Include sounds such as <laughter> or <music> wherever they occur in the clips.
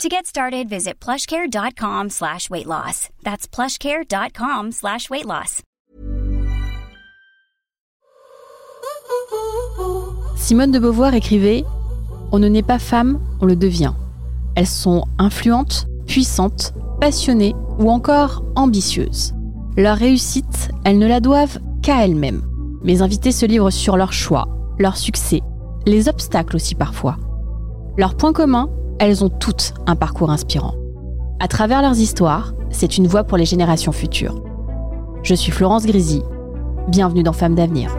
To get started, visit plushcare.com slash weight loss. That's plushcare.com slash weight loss. Simone de Beauvoir écrivait On ne naît pas femme, on le devient. Elles sont influentes, puissantes, passionnées ou encore ambitieuses. Leur réussite, elles ne la doivent qu'à elles-mêmes. Mes invités se livrent sur leurs choix, leurs succès, les obstacles aussi parfois. Leur point commun, elles ont toutes un parcours inspirant. À travers leurs histoires, c'est une voix pour les générations futures. Je suis Florence Grisy. Bienvenue dans Femmes d'avenir.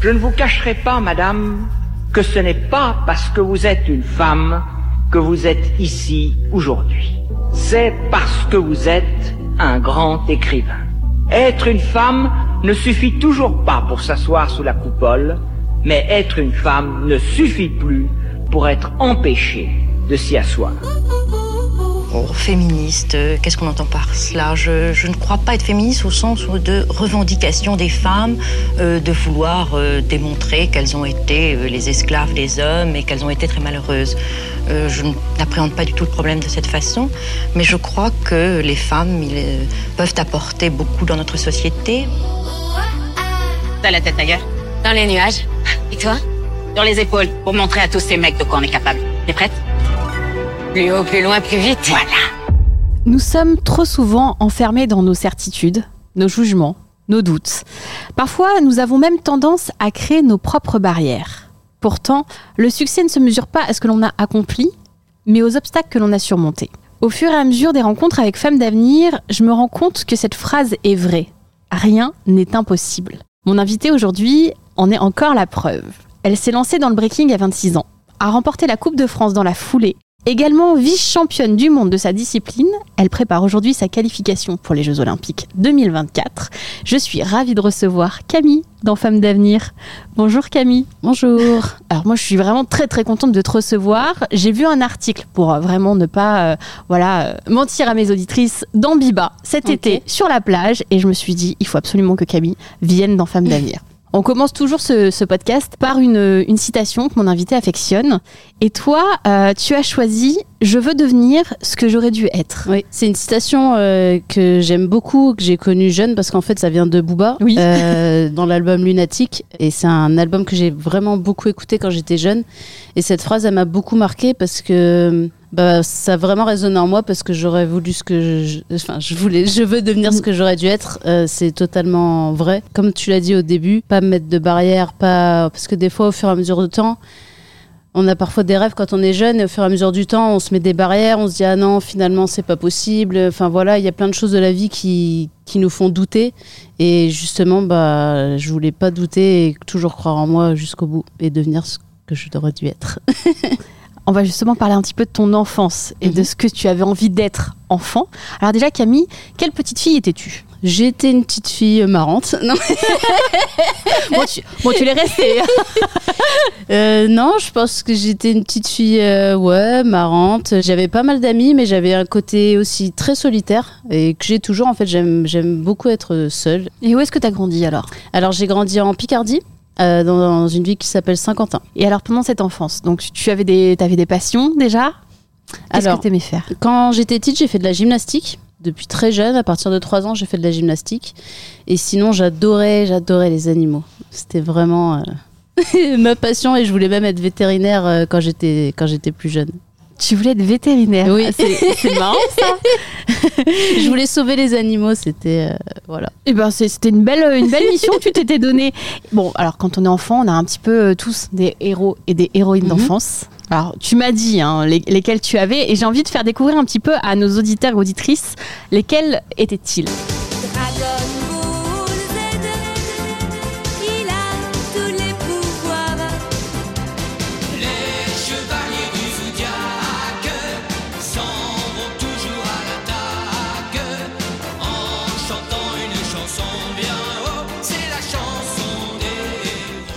Je ne vous cacherai pas, madame, que ce n'est pas parce que vous êtes une femme que vous êtes ici aujourd'hui. C'est parce que vous êtes un grand écrivain. Être une femme ne suffit toujours pas pour s'asseoir sous la coupole, mais être une femme ne suffit plus pour être empêchée de s'y asseoir. Oh, féministe, euh, qu'est-ce qu'on entend par cela? Je, je ne crois pas être féministe au sens de revendication des femmes, euh, de vouloir euh, démontrer qu'elles ont été euh, les esclaves des hommes et qu'elles ont été très malheureuses. Euh, je n'appréhende pas du tout le problème de cette façon, mais je crois que les femmes ils, euh, peuvent apporter beaucoup dans notre société. T'as la tête ailleurs Dans les nuages. Et toi? Sur les épaules, pour montrer à tous ces mecs de quoi on est capable. T'es prête? Plus haut, plus loin, plus vite. Voilà. Nous sommes trop souvent enfermés dans nos certitudes, nos jugements, nos doutes. Parfois, nous avons même tendance à créer nos propres barrières. Pourtant, le succès ne se mesure pas à ce que l'on a accompli, mais aux obstacles que l'on a surmontés. Au fur et à mesure des rencontres avec femmes d'avenir, je me rends compte que cette phrase est vraie. Rien n'est impossible. Mon invitée aujourd'hui en est encore la preuve. Elle s'est lancée dans le breaking à 26 ans, a remporté la Coupe de France dans la foulée. Également vice-championne du monde de sa discipline, elle prépare aujourd'hui sa qualification pour les Jeux Olympiques 2024. Je suis ravie de recevoir Camille dans Femmes d'avenir. Bonjour Camille. Bonjour. Alors moi je suis vraiment très très contente de te recevoir. J'ai vu un article pour euh, vraiment ne pas euh, voilà euh, mentir à mes auditrices dans Biba cet été sur la plage et je me suis dit il faut absolument que Camille vienne dans Femmes d'avenir. On commence toujours ce, ce podcast par une, une citation que mon invité affectionne. Et toi, euh, tu as choisi Je veux devenir ce que j'aurais dû être. Oui, c'est une citation euh, que j'aime beaucoup, que j'ai connue jeune parce qu'en fait ça vient de Booba Oui. euh, dans l'album Lunatic et c'est un album que j'ai vraiment beaucoup écouté quand j'étais jeune et cette phrase elle m'a beaucoup marqué parce que bah, ça a vraiment résonné en moi parce que j'aurais voulu ce que je, enfin je voulais je veux devenir ce que j'aurais dû être Euh, c'est totalement vrai comme tu l'as dit au début pas me mettre de barrières pas parce que des fois au fur et à mesure du temps on a parfois des rêves quand on est jeune et au fur et à mesure du temps, on se met des barrières, on se dit ah non, finalement c'est pas possible. Enfin voilà, il y a plein de choses de la vie qui, qui nous font douter et justement bah je voulais pas douter et toujours croire en moi jusqu'au bout et devenir ce que je devrais dû être. <laughs> On va justement parler un petit peu de ton enfance et de Mhm. ce que tu avais envie d'être enfant. Alors déjà Camille, quelle petite fille étais-tu? J'étais une petite fille marrante. Non, <laughs> bon, tu, bon, tu l'es restée. <laughs> euh, non, je pense que j'étais une petite fille euh, ouais marrante. J'avais pas mal d'amis, mais j'avais un côté aussi très solitaire et que j'ai toujours. En fait, j'aime j'aime beaucoup être seule. Et où est-ce que tu as grandi alors? Alors j'ai grandi en Picardie. Euh, dans, dans une ville qui s'appelle Saint-Quentin. Et alors pendant cette enfance, donc tu avais des, avais des passions déjà? Qu'est-ce que tu aimais faire? Quand j'étais petite, j'ai fait de la gymnastique. Depuis très jeune, à partir de 3 ans, j'ai fait de la gymnastique. Et sinon, j'adorais, j'adorais les animaux. C'était vraiment euh, <laughs> ma passion et je voulais même être vétérinaire euh, quand j'étais plus jeune. Tu voulais être vétérinaire. Oui. <laughs> C'est marrant ça. Je voulais sauver les animaux, c'était euh, voilà. Eh ben c'était une belle, une belle mission que tu t'étais donnée. Bon, alors quand on est enfant, on a un petit peu euh, tous des héros et des héroïnes Mhm. d'enfance. Alors tu m'as dit hein, les- lesquels tu avais et j'ai envie de faire découvrir un petit peu à nos auditeurs et auditrices lesquels étaient-ils?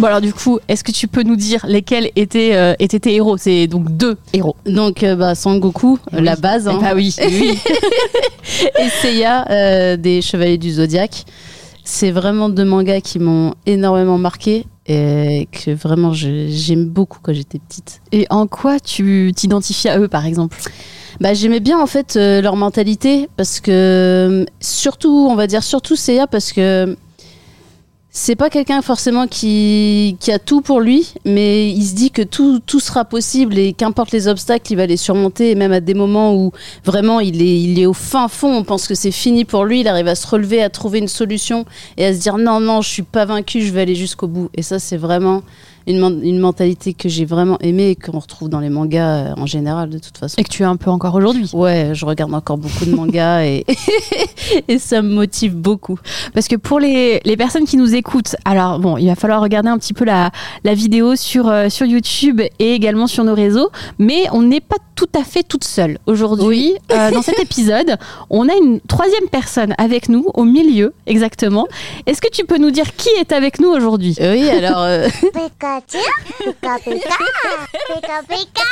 Bon alors du coup, est-ce que tu peux nous dire lesquels étaient, euh, étaient tes héros? C'est donc deux héros. Donc, euh, bah, Sangoku, Oui. la base. hein. Bah oui, oui. <laughs> et Seiya euh, des Chevaliers du Zodiaque. C'est vraiment deux mangas qui m'ont énormément marqué et que vraiment j'aime beaucoup quand j'étais petite. Et en quoi tu t'identifies à eux par exemple? Bah, j'aimais bien en fait leur mentalité parce que surtout, on va dire surtout Seiya parce que c'est pas quelqu'un forcément qui, qui a tout pour lui, mais il se dit que tout, tout sera possible et qu'importe les obstacles, il va les surmonter. Et même à des moments où vraiment il est, il est au fin fond, on pense que c'est fini pour lui, il arrive à se relever, à trouver une solution et à se dire non, non, je suis pas vaincu, je vais aller jusqu'au bout. Et ça, c'est vraiment une, une mentalité que j'ai vraiment aimée et qu'on retrouve dans les mangas euh, en général de toute façon. Et que tu es un peu encore aujourd'hui Ouais, je regarde encore beaucoup de mangas et, <laughs> et ça me motive beaucoup. Parce que pour les, les personnes qui nous écoutent, alors bon, il va falloir regarder un petit peu la, la vidéo sur, euh, sur YouTube et également sur nos réseaux, mais on n'est pas tout à fait toute seule. Aujourd'hui, euh, <laughs> dans cet épisode, on a une troisième personne avec nous, au milieu exactement. Est-ce que tu peux nous dire qui est avec nous aujourd'hui? Oui, alors euh, Pikachu, Pika Pika, Pika Pika.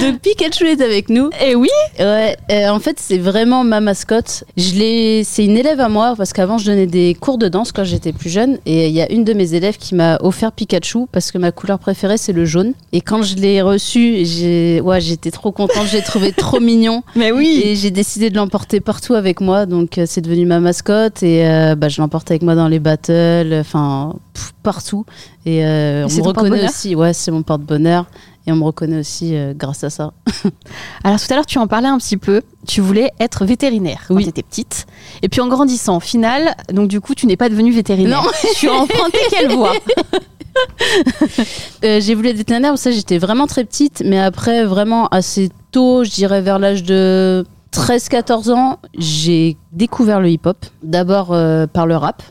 donc Pikachu est avec nous. Eh oui Ouais, euh, en fait, c'est vraiment ma mascotte. Je l'ai, c'est une élève à moi parce qu'avant je donnais des cours de danse quand j'étais plus jeune et il y a une de mes élèves qui m'a offert Pikachu parce que ma couleur préférée c'est le jaune. Et quand je l'ai reçu, j'ai, ouais, j'étais trop contente, j'ai trouvé trop <laughs> mignon. Mais oui Et j'ai décidé de l'emporter partout avec moi, donc euh, c'est devenu ma mascotte et euh, bah, je l'emporte avec moi dans les battles, enfin partout. Et euh, on me reconnaît aussi, ouais, c'est mon porte-bonheur. Et on me reconnaît aussi euh, grâce à ça. <laughs> Alors tout à l'heure, tu en parlais un petit peu. Tu voulais être vétérinaire quand Oui. tu étais petite. Et puis en grandissant, au final, donc du coup, tu n'es pas devenue vétérinaire. Non. tu as emprunté quelle voie? <laughs> <laughs> Euh, j'ai voulu être vétérinaire, ça j'étais vraiment très petite, mais après vraiment assez tôt, je dirais vers l'âge de 13-14 ans, j'ai découvert le hip-hop. D'abord euh, par le rap.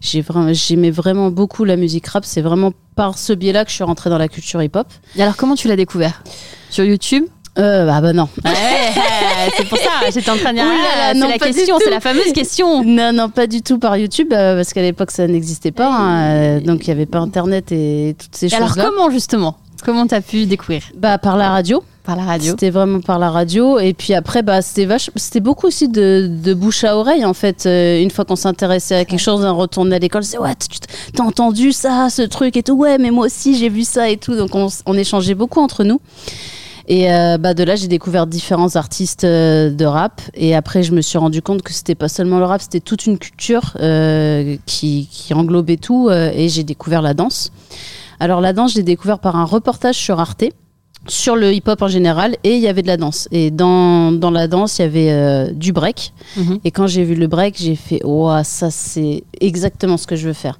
J'aimais vraiment beaucoup la musique rap. C'est vraiment par ce biais-là que je suis rentrée dans la culture hip-hop. Et alors comment tu l'as découvert? Sur YouTube? Euh, ah bah non. c'est pour ça, j'étais en train de dire, ah, c'est non, la question, c'est la fameuse question. Non, non, pas du tout par YouTube, euh, parce qu'à l'époque ça n'existait pas. hein, euh, donc il n'y avait pas Internet et toutes ces Et alors comment justement Comment t'as pu découvrir? Bah par la radio. Par la radio C'était vraiment par la radio. Et puis après, bah, c'était vache... c'était beaucoup aussi de, de bouche à oreille, en fait. Euh, une fois qu'on s'intéressait à quelque chose, on retournait à l'école, c'est ouais, tu t'as entendu ça, ce truc et tout? Ouais, mais moi aussi, j'ai vu ça et tout. Donc on échangeait beaucoup entre nous. Et euh, bah, de là, j'ai découvert différents artistes euh, de rap. Et après, je me suis rendu compte que c'était pas seulement le rap, c'était toute une culture euh, qui, qui englobait tout. euh, et j'ai découvert la danse. Alors la danse, je l'ai découvert par un reportage sur Arte sur le hip-hop en général et il y avait de la danse. Et dans, dans la danse, il y avait euh, du break. Mhm. Et quand j'ai vu le break, j'ai fait Ouah, ça c'est exactement ce que je veux faire.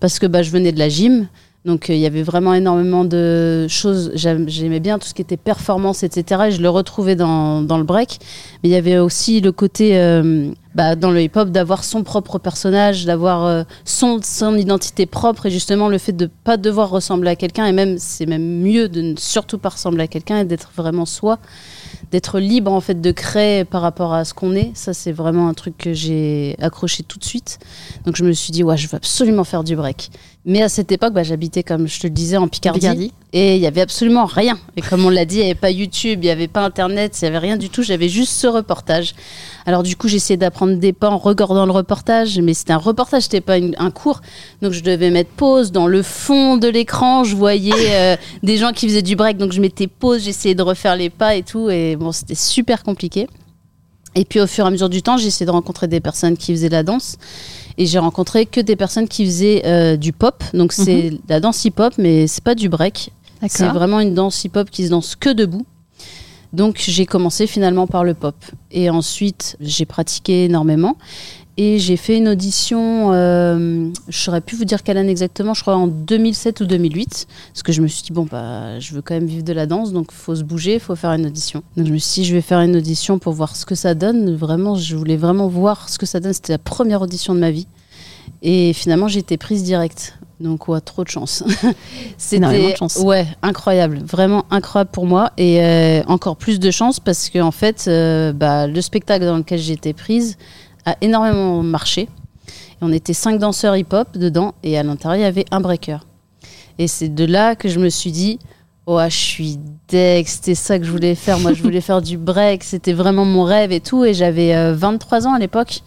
Parce que bah, je venais de la gym. Donc euh, il y avait vraiment énormément de choses. J'aimais bien tout ce qui était performance, etc. Et je le retrouvais dans, dans le break. Mais il y avait aussi le côté euh, bah, dans le hip-hop d'avoir son propre personnage, d'avoir euh, son, son identité propre et justement le fait de pas devoir ressembler à quelqu'un. Et même c'est même mieux de ne surtout pas ressembler à quelqu'un et d'être vraiment soi, d'être libre en fait de créer par rapport à ce qu'on est. Ça c'est vraiment un truc que j'ai accroché tout de suite. Donc je me suis dit ouais je veux absolument faire du break. Mais à cette époque, bah, j'habitais, comme je te le disais, en Picardie. Picardie. Et il y avait absolument rien. Et comme on l'a dit, il n'y avait pas YouTube, il n'y avait pas Internet, il n'y avait rien du tout. J'avais juste ce reportage. Alors du coup, j'essayais d'apprendre des pas en regardant le reportage. Mais c'était un reportage, c'était pas une- un cours. Donc je devais mettre pause. Dans le fond de l'écran, je voyais euh, des gens qui faisaient du break. Donc je mettais pause, j'essayais de refaire les pas et tout. Et bon, c'était super compliqué. Et puis au fur et à mesure du temps, j'ai essayé de rencontrer des personnes qui faisaient la danse. Et j'ai rencontré que des personnes qui faisaient euh, du pop. Donc c'est la danse hip-hop, mais c'est pas du break. C'est vraiment une danse hip-hop qui se danse que debout. Donc j'ai commencé finalement par le pop. Et ensuite, j'ai pratiqué énormément. Et j'ai fait une audition, euh, je saurais plus vous dire quelle année exactement, je crois en 2007 ou 2008. Parce que je me suis dit, bon, bah, je veux quand même vivre de la danse, donc il faut se bouger, il faut faire une audition. Donc je me suis dit, je vais faire une audition pour voir ce que ça donne. Vraiment, je voulais vraiment voir ce que ça donne. C'était la première audition de ma vie. Et finalement, j'ai été prise directe. Donc, ouais, trop de chance. <laughs> Énormément de chance. Ouais, incroyable. Vraiment incroyable pour moi. Et euh, encore plus de chance parce que, en fait, euh, bah, le spectacle dans lequel j'ai été prise a énormément marché. Et on était cinq danseurs hip-hop dedans, et à l'intérieur, il y avait un breaker. Et c'est de là que je me suis dit, oh, je suis deg, c'était ça que je voulais faire. Moi, je voulais faire du break, c'était vraiment mon rêve et tout. Et j'avais euh, 23 ans à l'époque.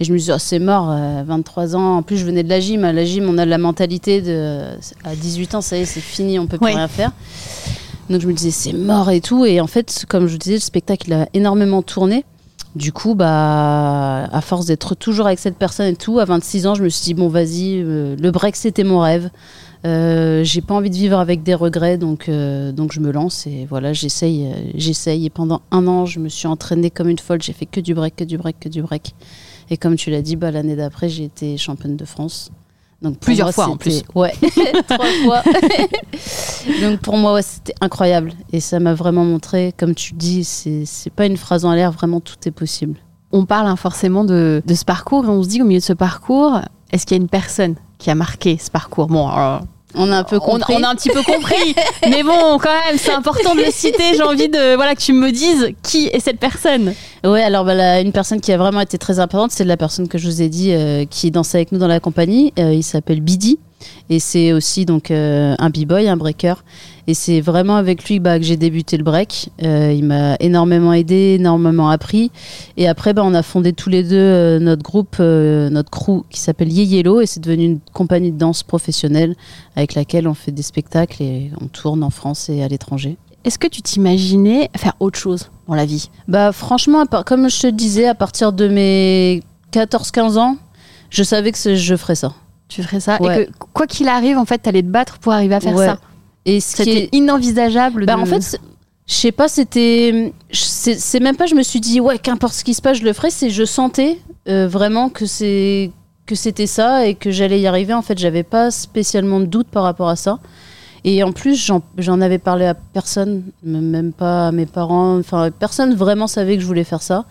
Et je me suis dit, oh, c'est mort, euh, 23 ans. En plus, je venais de la gym. À la gym, on a la mentalité de. À 18 ans, ça y est, c'est fini, on peut plus rien faire. Donc je me disais, c'est mort et tout. Et en fait, comme je vous disais, le spectacle, il a énormément tourné. Du coup, bah, à force d'être toujours avec cette personne et tout, à 26 ans, je me suis dit, bon, vas-y, euh, le break, c'était mon rêve. Euh, j'ai pas envie de vivre avec des regrets, donc, euh, donc je me lance et voilà, j'essaye, j'essaye. Et pendant un an, je me suis entraînée comme une folle. J'ai fait que du break, que du break, que du break. Et comme tu l'as dit, bah, l'année d'après, j'ai été championne de France. Donc pour Plusieurs moi, fois, en c'était- Ouais, <laughs> trois fois. <laughs> donc pour moi, ouais, c'était incroyable. Et ça m'a vraiment montré, comme tu dis, c'est c'est pas une phrase en l'air, vraiment tout est possible. On parle hein, forcément de, de ce parcours et on se dit au milieu de ce parcours, est-ce qu'il y a une personne qui a marqué ce parcours? Bon, alors, On a un peu compris. on a un petit peu compris, <laughs> mais bon, quand même, c'est important de le citer. J'ai envie de voilà que tu me dises qui est cette personne. Ouais, alors bah, une personne qui a vraiment été très importante, c'est la personne que je vous ai dit euh, qui dansait avec nous dans la compagnie. Euh, il s'appelle Bidi et c'est aussi donc euh, un b-boy, un breaker. Et c'est vraiment avec lui bah, que j'ai débuté le break. Euh, il m'a énormément aidé, énormément appris. Et après, bah, on a fondé tous les deux euh, notre groupe, notre crew qui s'appelle Ye Yellow et c'est devenu une compagnie de danse professionnelle avec laquelle on fait des spectacles et on tourne en France et à l'étranger. Est-ce que tu t'imaginais faire autre chose dans la vie? Bah franchement, comme je te disais, à partir de mes 14-15 ans, je savais que je ferais ça. Tu ferais ça Ouais. et que quoi qu'il arrive, en fait, t'allais te battre pour arriver à faire Ouais. ça. Et ce qui C'était est... inenvisageable. Bah de- en fait, je sais pas, c'était... C'est même pas, je me suis dit, ouais, qu'importe ce qui se passe, je le ferai. C'est je sentais euh, vraiment que c'est que c'était ça et que j'allais y arriver. En fait, j'avais pas spécialement de doute par rapport à ça. Et en plus, j'en avais parlé à personne, même pas à mes parents. Enfin, personne vraiment savait que je voulais faire ça.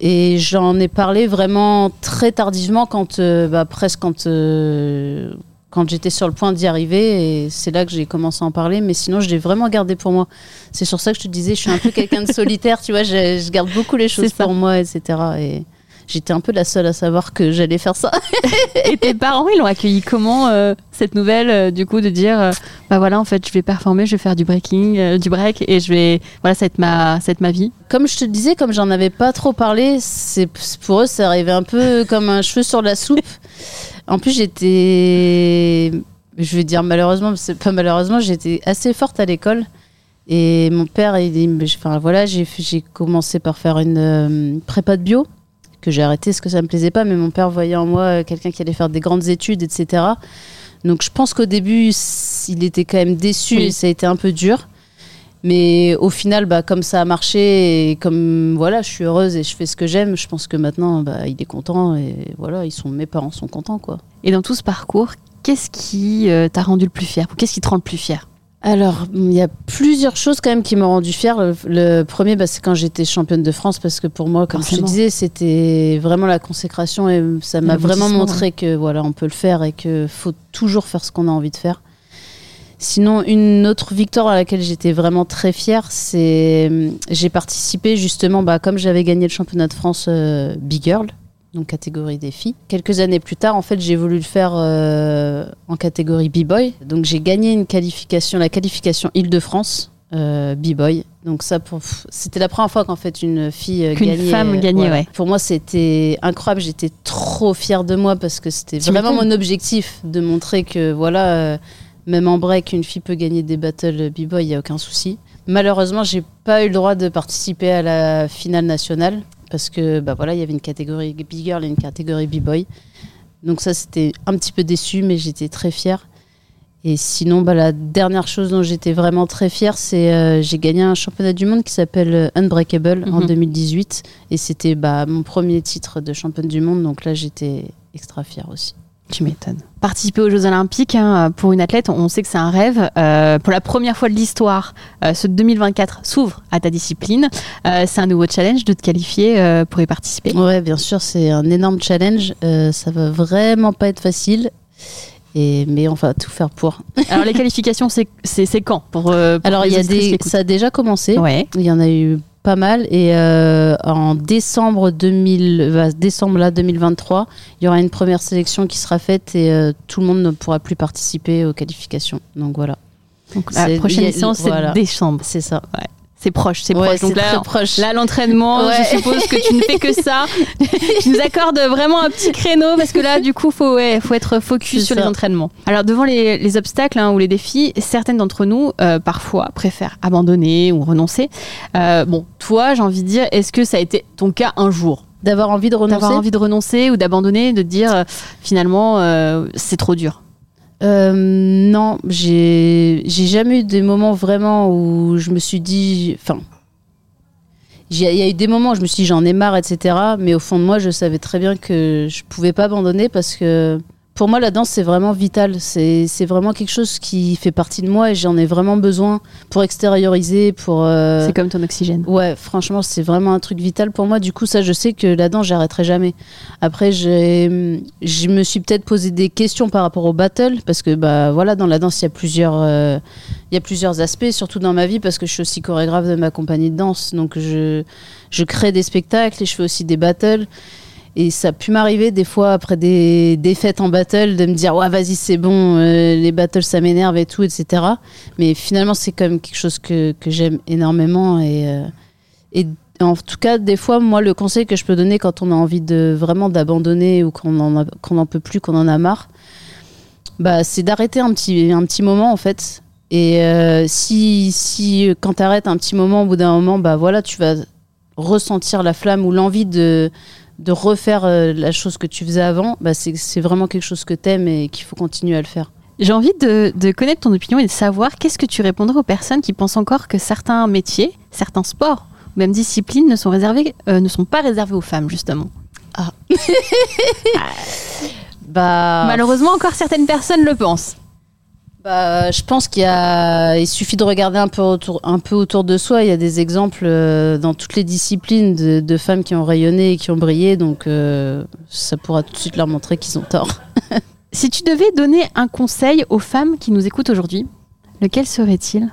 Et j'en ai parlé vraiment très tardivement, quand, euh, bah, presque quand, euh, quand j'étais sur le point d'y arriver. Et c'est là que j'ai commencé à en parler. Mais sinon, je l'ai vraiment gardé pour moi. C'est sur ça que je te disais, je suis un peu quelqu'un de <laughs> solitaire, tu vois. Je, je garde beaucoup les choses pour moi, etc. Et j'étais un peu la seule à savoir que j'allais faire ça. <laughs> Et tes parents, ils l'ont accueilli comment euh, cette nouvelle, euh, du coup, de dire, euh, bah voilà, en fait, je vais performer, je vais faire du breaking, euh, du break, et je vais, voilà, ça va être ma, ça va être ma vie. Comme je te disais, comme j'en avais pas trop parlé, c'est pour eux, ça arrivait un peu <laughs> comme un cheveu sur la soupe. En plus, j'étais, je vais dire malheureusement, c'est pas malheureusement, j'étais assez forte à l'école. Et mon père, il, il- enfin voilà, j'ai commencé par faire une prépa de bio que j'ai arrêté parce que ça me plaisait pas, mais mon père voyait en moi euh, quelqu'un qui allait faire des grandes études, etc. Donc je pense qu'au début, il était quand même déçu Oui. et ça a été un peu dur. Mais au final, bah, comme ça a marché et comme voilà, je suis heureuse et je fais ce que j'aime, je pense que maintenant, bah, il est content et voilà, ils sont, mes parents sont contents, quoi. Et dans tout ce parcours, qu'est-ce qui euh, t'a rendu le plus fier Ou Qu'est-ce qui te rend le plus fier? Alors, il y a plusieurs choses quand même qui m'ont rendu fière. Le, le premier, bah, c'est quand j'étais championne de France, parce que pour moi, comme je te Forcément. disais, c'était vraiment la consécration et ça m'a vraiment montré que voilà, on peut le faire et que faut toujours faire ce qu'on a envie de faire. Sinon, une autre victoire à laquelle j'étais vraiment très fière, c'est j'ai participé justement, bah, comme j'avais gagné le championnat de France euh, Big Girl, donc catégorie des filles. Quelques années plus tard, en fait, j'ai voulu le faire euh, en catégorie B-Boy. Donc j'ai gagné une qualification, la qualification Île-de-France euh, B-Boy. Donc ça, pour- c'était la première fois qu'en fait une fille euh, Qu'une gagnait. femme gagnait, ouais. Pour moi, c'était incroyable. J'étais trop fière de moi parce que c'était Tu vraiment m'étonnes. mon objectif de montrer que voilà, euh, même en break, une fille peut gagner des battles B-Boy, il y a aucun souci. Malheureusement, j'ai pas eu le droit de participer à la finale nationale parce que bah voilà, il y avait une catégorie Big Girl et une catégorie B-Boy. Donc ça, c'était un petit peu déçu, mais j'étais très fière. Et sinon, bah, la dernière chose dont j'étais vraiment très fière, c'est euh, j'ai gagné un championnat du monde qui s'appelle euh, Unbreakable en Mhm. 2018. Et c'était bah, mon premier titre de championne du monde. Donc là, j'étais extra fière aussi. Tu m'étonnes. Participer aux Jeux Olympiques, hein, pour une athlète, on sait que c'est un rêve. Euh, pour la première fois de l'histoire, euh, ce 2024 s'ouvre à ta discipline. Euh, c'est un nouveau challenge de te qualifier euh, pour y participer. Ouais, bien sûr, c'est un énorme challenge. Euh, ça va vraiment pas être facile. Et, mais on va tout faire pour. <laughs> Alors les qualifications, c'est quand pour, euh, pour Alors, il y a des, ça a déjà commencé. Ouais. Il y en a eu pas mal. Et euh, en décembre 2000, bah, décembre là 2023, il y aura une première sélection qui sera faite et euh, tout le monde ne pourra plus participer aux qualifications. Donc voilà. Donc, la prochaine séance, c'est voilà. décembre. C'est ça. C'est proche, c'est Ouais, proche. Donc là, proche. là l'entraînement, Ouais. je suppose que tu ne fais que <laughs> ça. tu nous accordes vraiment un petit créneau parce que là, du coup, faut, ouais, faut être focus sur ça. les entraînements. Alors, devant les, les obstacles hein, ou les défis, certaines d'entre nous, euh, parfois, préfèrent abandonner ou renoncer. Euh, bon, toi, j'ai envie de dire, est-ce que ça a été ton cas un jour? D'avoir envie de renoncer? D'avoir envie de renoncer ou d'abandonner, de dire, euh, finalement, c'est trop dur Euh, non, j'ai jamais eu des moments vraiment où je me suis dit. Enfin. Il y a eu des moments où je me suis dit j'en ai marre, etc. Mais au fond de moi, je savais très bien que je pouvais pas abandonner parce que pour moi, la danse, c'est vraiment vital. C'est c'est vraiment quelque chose qui fait partie de moi et j'en ai vraiment besoin pour extérioriser, pour. euh, C'est comme ton oxygène. Ouais, franchement, c'est vraiment un truc vital pour moi. Du coup, ça, je sais que la danse, j'arrêterai jamais. Après, j'ai, je me suis peut-être posé des questions par rapport au battle, parce que bah voilà, dans la danse, il y a plusieurs, euh, il y a plusieurs aspects, surtout dans ma vie, parce que je suis aussi chorégraphe de ma compagnie de danse, donc je, je crée des spectacles et je fais aussi des battles. Et ça a pu m'arriver des fois après des défaites en battle de me dire ouais vas-y c'est bon euh, les battles ça m'énerve et tout etc. Mais finalement c'est quand même quelque chose que, que j'aime énormément et euh, et en tout cas, des fois, moi, le conseil que je peux donner quand on a envie de vraiment d'abandonner ou qu'on en qu'on n'en peut plus, qu'on en a marre, bah, c'est d'arrêter un petit, un petit moment, en fait. Et euh, si, si quand tu arrêtes un petit moment, au bout d'un moment, bah voilà, tu vas ressentir la flamme ou l'envie de, de refaire euh, la chose que tu faisais avant, bah, c'est vraiment quelque chose que t'aimes et qu'il faut continuer à le faire. J'ai envie de, de connaître ton opinion et de savoir qu'est-ce que tu répondrais aux personnes qui pensent encore que certains métiers, certains sports, ou même disciplines ne sont, réservés, euh, ne sont pas réservés aux femmes, justement. <laughs> Bah, Malheureusement, encore certaines personnes le pensent. Bah, je pense qu'il y a, il suffit de regarder un peu autour, un peu autour de soi. Il y a des exemples euh, dans toutes les disciplines de, de femmes qui ont rayonné et qui ont brillé, donc euh, ça pourra tout de suite leur montrer qu'ils ont tort. <laughs> Si tu devais donner un conseil aux femmes qui nous écoutent aujourd'hui, lequel serait-il?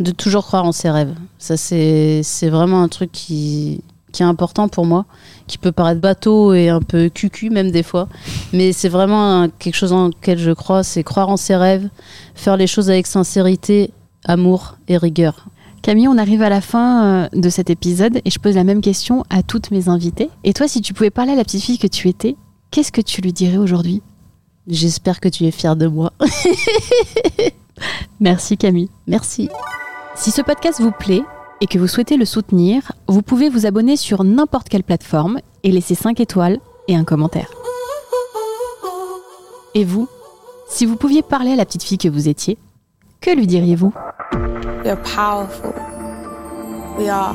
De toujours croire en ses rêves. Ça, c'est, c'est vraiment un truc qui, qui est important pour moi, qui peut paraître bateau et un peu cucu même des fois, mais c'est vraiment un- quelque chose en lequel je crois, c'est croire en ses rêves, faire les choses avec sincérité, amour et rigueur. Camille, on arrive à la fin euh, de cet épisode et je pose la même question à toutes mes invitées. Et toi, si tu pouvais parler à la petite fille que tu étais, qu'est-ce que tu lui dirais aujourd'hui? J'espère que tu es fière de moi. <laughs> Merci Camille. Merci. Si ce podcast vous plaît et que vous souhaitez le soutenir, vous pouvez vous abonner sur n'importe quelle plateforme et laisser 5 étoiles et un commentaire. Et vous, si vous pouviez parler à la petite fille que vous étiez, que lui diriez-vous? Powerful. We are.